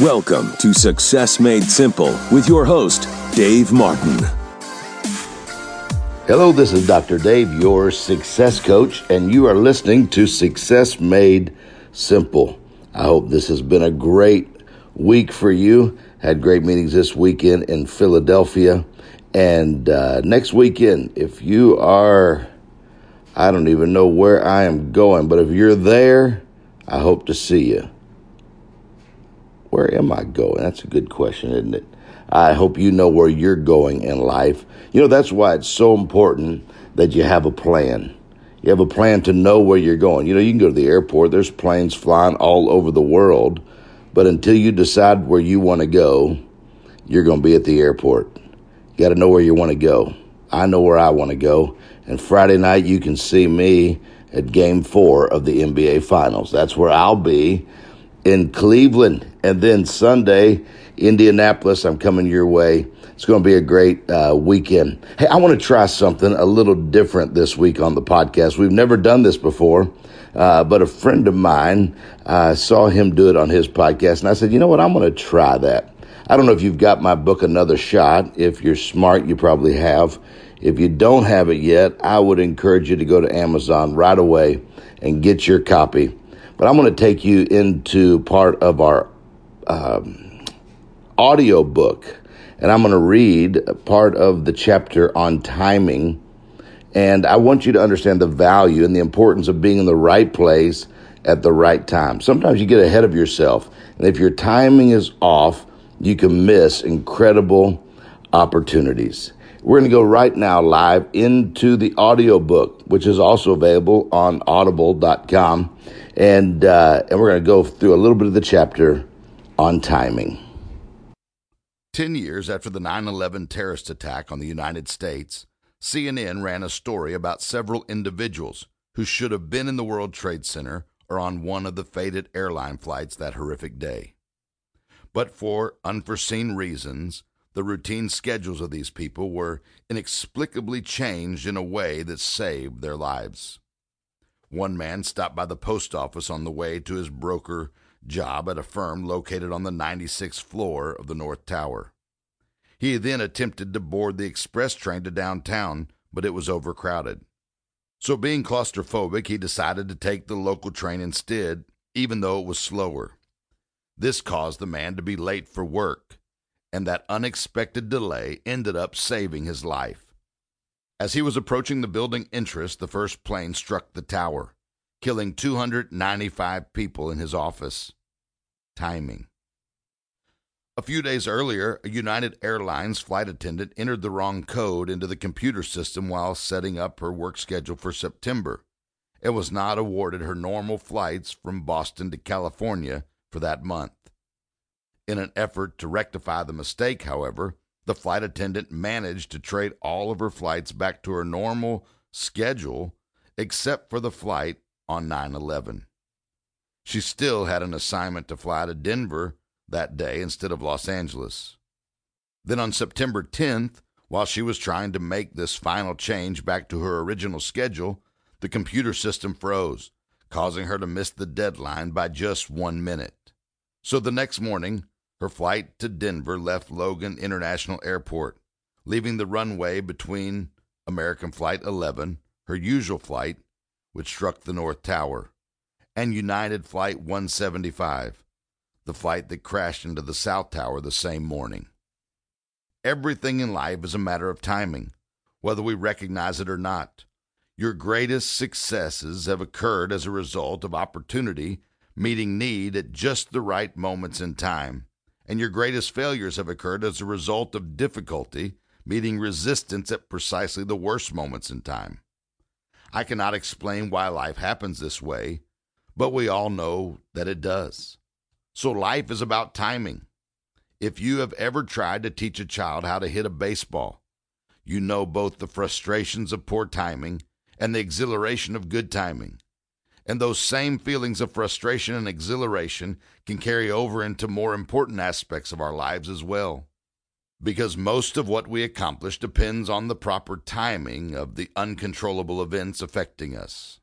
Welcome to Success Made Simple with your host, Dave Martin. Hello, this is Dr. Dave, your success coach, and you are listening to Success Made Simple. I hope this has been a great week for you. Had great meetings this weekend in Philadelphia. And uh, next weekend, if you are, I don't even know where I am going, but if you're there, I hope to see you. Where am I going? That's a good question, isn't it? I hope you know where you're going in life. You know, that's why it's so important that you have a plan. You have a plan to know where you're going. You know, you can go to the airport, there's planes flying all over the world, but until you decide where you want to go, you're going to be at the airport. You got to know where you want to go. I know where I want to go. And Friday night, you can see me at game four of the NBA Finals. That's where I'll be in Cleveland. And then Sunday, Indianapolis, I'm coming your way. It's going to be a great uh, weekend. Hey, I want to try something a little different this week on the podcast. We've never done this before, uh, but a friend of mine uh, saw him do it on his podcast, and I said, you know what? I'm going to try that. I don't know if you've got my book, Another Shot. If you're smart, you probably have. If you don't have it yet, I would encourage you to go to Amazon right away and get your copy. But I'm going to take you into part of our um, audio book, and I'm going to read part of the chapter on timing. And I want you to understand the value and the importance of being in the right place at the right time. Sometimes you get ahead of yourself, and if your timing is off, you can miss incredible opportunities. We're going to go right now live into the audiobook, which is also available on audible.com. And, uh, and we're going to go through a little bit of the chapter on timing. Ten years after the 9 11 terrorist attack on the United States, CNN ran a story about several individuals who should have been in the World Trade Center or on one of the fated airline flights that horrific day. But for unforeseen reasons, the routine schedules of these people were inexplicably changed in a way that saved their lives. One man stopped by the post office on the way to his broker job at a firm located on the 96th floor of the North Tower. He then attempted to board the express train to downtown, but it was overcrowded. So, being claustrophobic, he decided to take the local train instead, even though it was slower. This caused the man to be late for work and that unexpected delay ended up saving his life. As he was approaching the building entrance, the first plane struck the tower, killing 295 people in his office. Timing. A few days earlier, a United Airlines flight attendant entered the wrong code into the computer system while setting up her work schedule for September and was not awarded her normal flights from Boston to California for that month. In an effort to rectify the mistake, however, the flight attendant managed to trade all of her flights back to her normal schedule except for the flight on 9 11. She still had an assignment to fly to Denver that day instead of Los Angeles. Then on September 10th, while she was trying to make this final change back to her original schedule, the computer system froze, causing her to miss the deadline by just one minute. So the next morning, her flight to Denver left Logan International Airport, leaving the runway between American Flight 11, her usual flight, which struck the North Tower, and United Flight 175, the flight that crashed into the South Tower the same morning. Everything in life is a matter of timing, whether we recognize it or not. Your greatest successes have occurred as a result of opportunity meeting need at just the right moments in time and your greatest failures have occurred as a result of difficulty meeting resistance at precisely the worst moments in time. I cannot explain why life happens this way, but we all know that it does. So life is about timing. If you have ever tried to teach a child how to hit a baseball, you know both the frustrations of poor timing and the exhilaration of good timing. And those same feelings of frustration and exhilaration can carry over into more important aspects of our lives as well. Because most of what we accomplish depends on the proper timing of the uncontrollable events affecting us.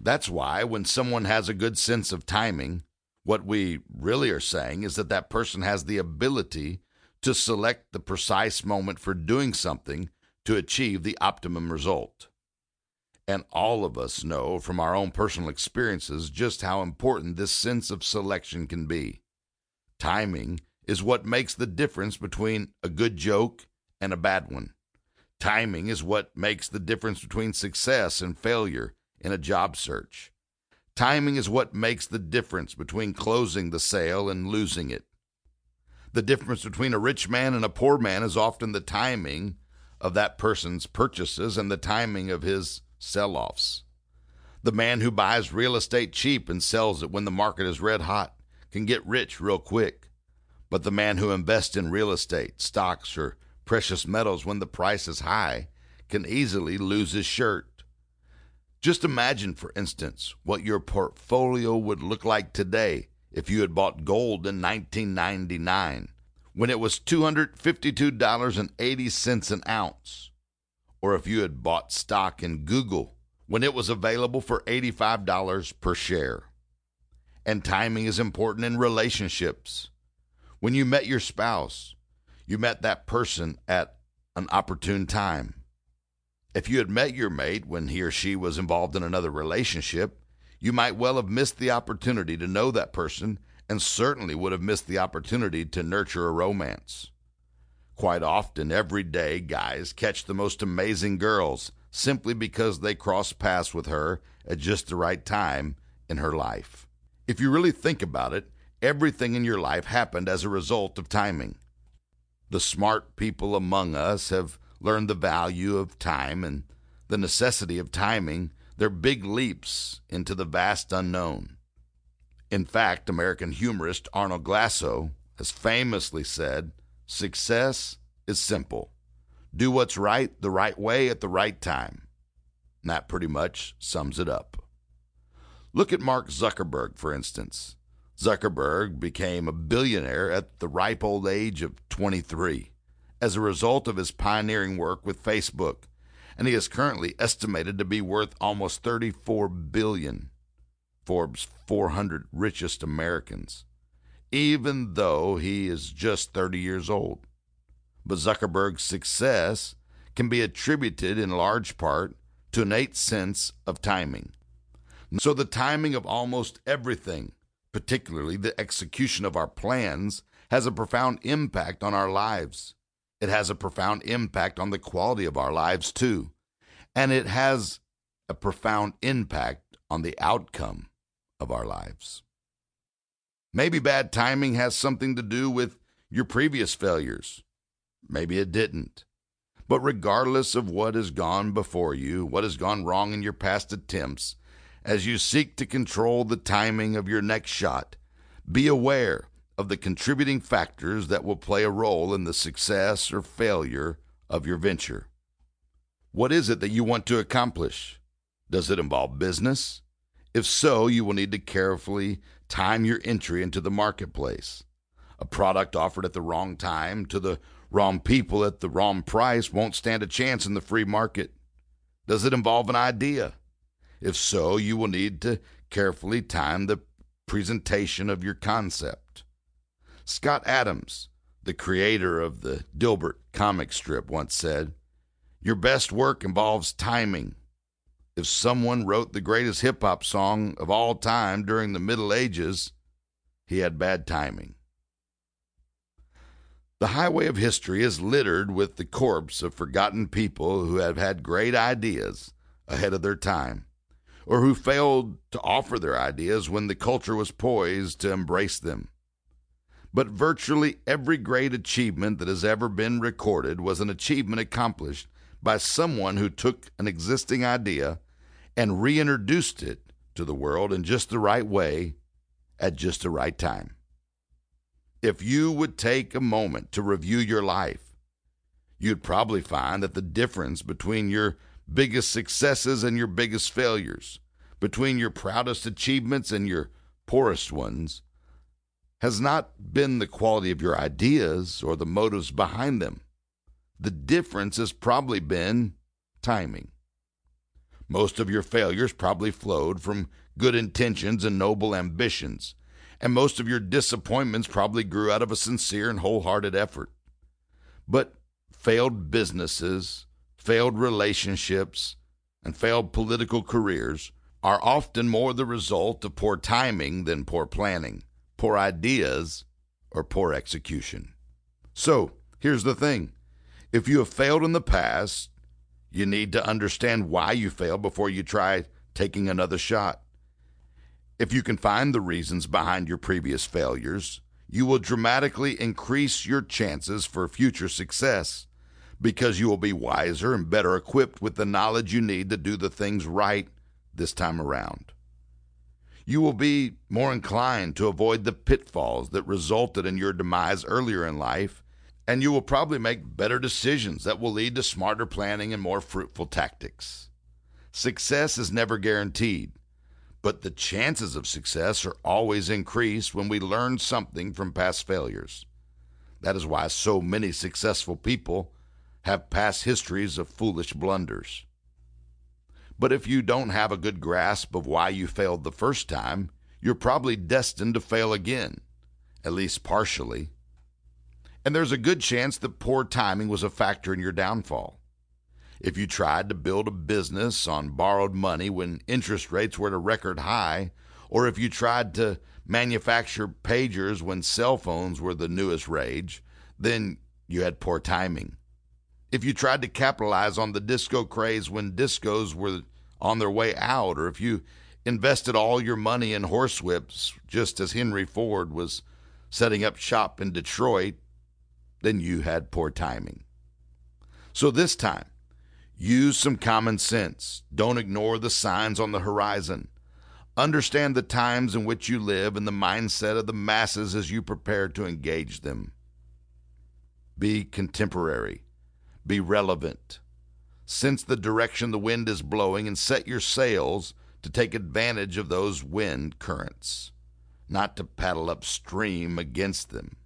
That's why, when someone has a good sense of timing, What we really are saying is that that person has the ability to select the precise moment for doing something to achieve the optimum result. And all of us know from our own personal experiences just how important this sense of selection can be. Timing is what makes the difference between a good joke and a bad one. Timing is what makes the difference between success and failure in a job search. Timing is what makes the difference between closing the sale and losing it. The difference between a rich man and a poor man is often the timing of that person's purchases and the timing of his sell offs. The man who buys real estate cheap and sells it when the market is red hot can get rich real quick. But the man who invests in real estate, stocks, or precious metals when the price is high can easily lose his shirt. Just imagine, for instance, what your portfolio would look like today if you had bought gold in 1999 when it was $252.80 an ounce, or if you had bought stock in Google when it was available for $85 per share. And timing is important in relationships. When you met your spouse, you met that person at an opportune time. If you had met your mate when he or she was involved in another relationship, you might well have missed the opportunity to know that person and certainly would have missed the opportunity to nurture a romance. Quite often, every day, guys catch the most amazing girls simply because they cross paths with her at just the right time in her life. If you really think about it, everything in your life happened as a result of timing. The smart people among us have learned the value of time and the necessity of timing their big leaps into the vast unknown. In fact, American humorist Arnold Glasow has famously said, Success is simple. Do what's right the right way at the right time. And that pretty much sums it up. Look at Mark Zuckerberg, for instance. Zuckerberg became a billionaire at the ripe old age of 23 as a result of his pioneering work with Facebook, and he is currently estimated to be worth almost 34 billion. Forbes 400 richest Americans, even though he is just 30 years old. But Zuckerberg's success can be attributed in large part to innate sense of timing. So, the timing of almost everything, particularly the execution of our plans, has a profound impact on our lives. It has a profound impact on the quality of our lives, too. And it has a profound impact on the outcome of our lives. Maybe bad timing has something to do with your previous failures. Maybe it didn't. But regardless of what has gone before you, what has gone wrong in your past attempts, as you seek to control the timing of your next shot, be aware of the contributing factors that will play a role in the success or failure of your venture. What is it that you want to accomplish? Does it involve business? If so, you will need to carefully time your entry into the marketplace. A product offered at the wrong time to the wrong people at the wrong price won't stand a chance in the free market. Does it involve an idea? If so, you will need to carefully time the presentation of your concept. Scott Adams, the creator of the Dilbert comic strip, once said, Your best work involves timing if someone wrote the greatest hip hop song of all time during the Middle Ages, he had bad timing. The highway of history is littered with the corpse of forgotten people who have had great ideas ahead of their time, or who failed to offer their ideas when the culture was poised to embrace them. But virtually every great achievement that has ever been recorded was an achievement accomplished by someone who took an existing idea and reintroduced it to the world in just the right way at just the right time. If you would take a moment to review your life, you'd probably find that the difference between your biggest successes and your biggest failures, between your proudest achievements and your poorest ones, has not been the quality of your ideas or the motives behind them. The difference has probably been timing. Most of your failures probably flowed from good intentions and noble ambitions, And most of your disappointments probably grew out of a sincere and wholehearted effort. But failed businesses, failed relationships, and failed political careers are often more the result of poor timing than poor planning, poor ideas, or poor execution. So, here's the thing if you have failed in the past, you need to understand why you failed before you try taking another shot. If you can find the reasons behind your previous failures, you will dramatically increase your chances for future success because you will be wiser and better equipped with the knowledge you need to do the things right this time around. You will be more inclined to avoid the pitfalls that resulted in your demise earlier in life, and you will probably make better decisions that will lead to smarter planning and more fruitful tactics. Success is never guaranteed, but the chances of success are always increased when we learn something from past failures. That is why so many successful people have past histories of foolish blunders. But if you don't have a good grasp of why you failed the first time, you're probably destined to fail again, at least partially. And there's a good chance that poor timing was a factor in your downfall. If you tried to build a business on borrowed money when interest rates were at a record high, or if you tried to manufacture pagers when cell phones were the newest rage, then you had poor timing if you tried to capitalize on the disco craze when discos were on their way out, or if you invested all your money in horsewhips just as Henry Ford was setting up shop in Detroit, then you had poor timing. So this time, use some common sense. Don't ignore the signs on the horizon. Understand the times in which you live and the mindset of the masses as you prepare to engage them. Be contemporary be relevant. Sense the direction the wind is blowing and set your sails to take advantage of those wind currents, not to paddle upstream against them.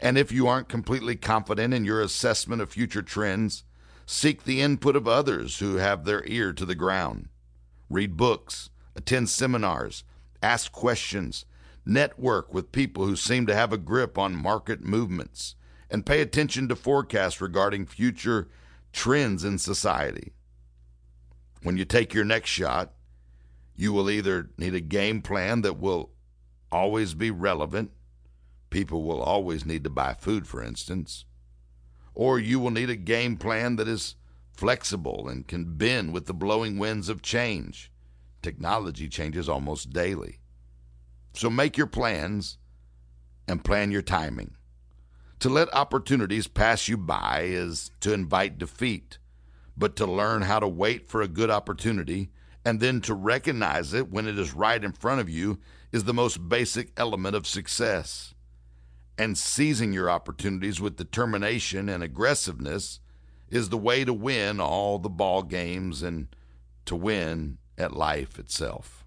And if you aren't completely confident in your assessment of future trends, seek the input of others who have their ear to the ground. Read books, attend seminars, ask questions, network with people who seem to have a grip on market movements and pay attention to forecasts regarding future trends in society. When you take your next shot, you will either need a game plan that will always be relevant, people will always need to buy food, for instance, or you will need a game plan that is flexible and can bend with the blowing winds of change. Technology changes almost daily. So make your plans and plan your timing. To let opportunities pass you by is to invite defeat, but to learn how to wait for a good opportunity and then to recognize it when it is right in front of you is the most basic element of success. And seizing your opportunities with determination and aggressiveness is the way to win all the ball games and to win at life itself.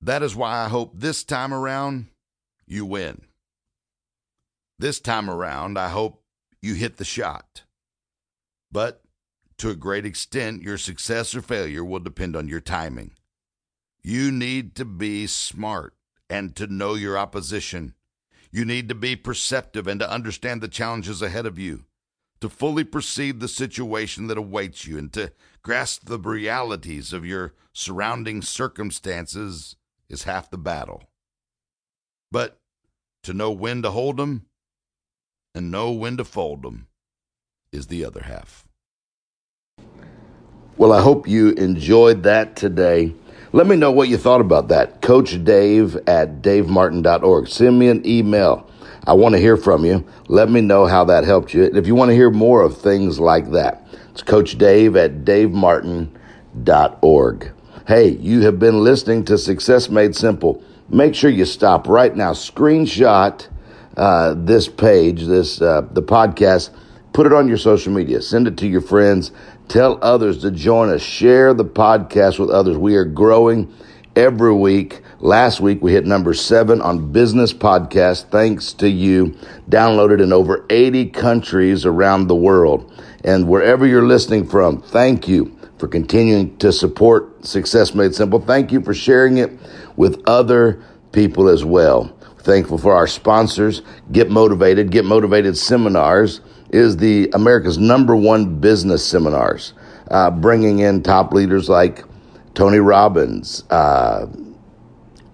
That is why I hope this time around you win. This time around, I hope you hit the shot. But to a great extent, your success or failure will depend on your timing. You need to be smart and to know your opposition. You need to be perceptive and to understand the challenges ahead of you, to fully perceive the situation that awaits you, and to grasp the realities of your surrounding circumstances is half the battle. But to know when to hold them and know when to fold them is the other half. Well, I hope you enjoyed that today. Let me know what you thought about that. Coach Dave at davemartin.org. Send me an email. I want to hear from you. Let me know how that helped you. And if you want to hear more of things like that, it's Coach Dave at davemartin.org. Hey, you have been listening to Success Made Simple. Make sure you stop right now, screenshot uh, this page, this uh, the podcast, put it on your social media, send it to your friends, tell others to join us, share the podcast with others. We are growing every week. Last week we hit number seven on business podcast, thanks to you. Downloaded in over 80 countries around the world. And wherever you're listening from, thank you for continuing to support Success Made Simple. Thank you for sharing it with other people as well. Thankful for our sponsors. Get Motivated. Get Motivated Seminars is the America's number one business seminars, uh, bringing in top leaders like Tony Robbins, uh,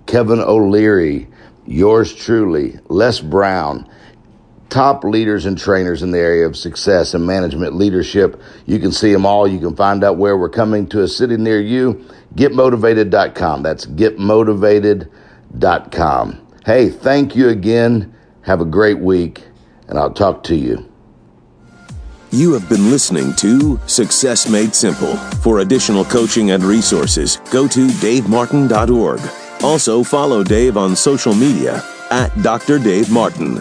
Kevin O'Leary, yours truly, Les Brown, top leaders and trainers in the area of success and management leadership. You can see them all. You can find out where we're coming to a city near you. GetMotivated.com. That's getmotivated.com. Hey, thank you again. Have a great week, and I'll talk to you. You have been listening to Success Made Simple. For additional coaching and resources, go to davemartin.org. Also, follow Dave on social media at Dr. Dave Martin.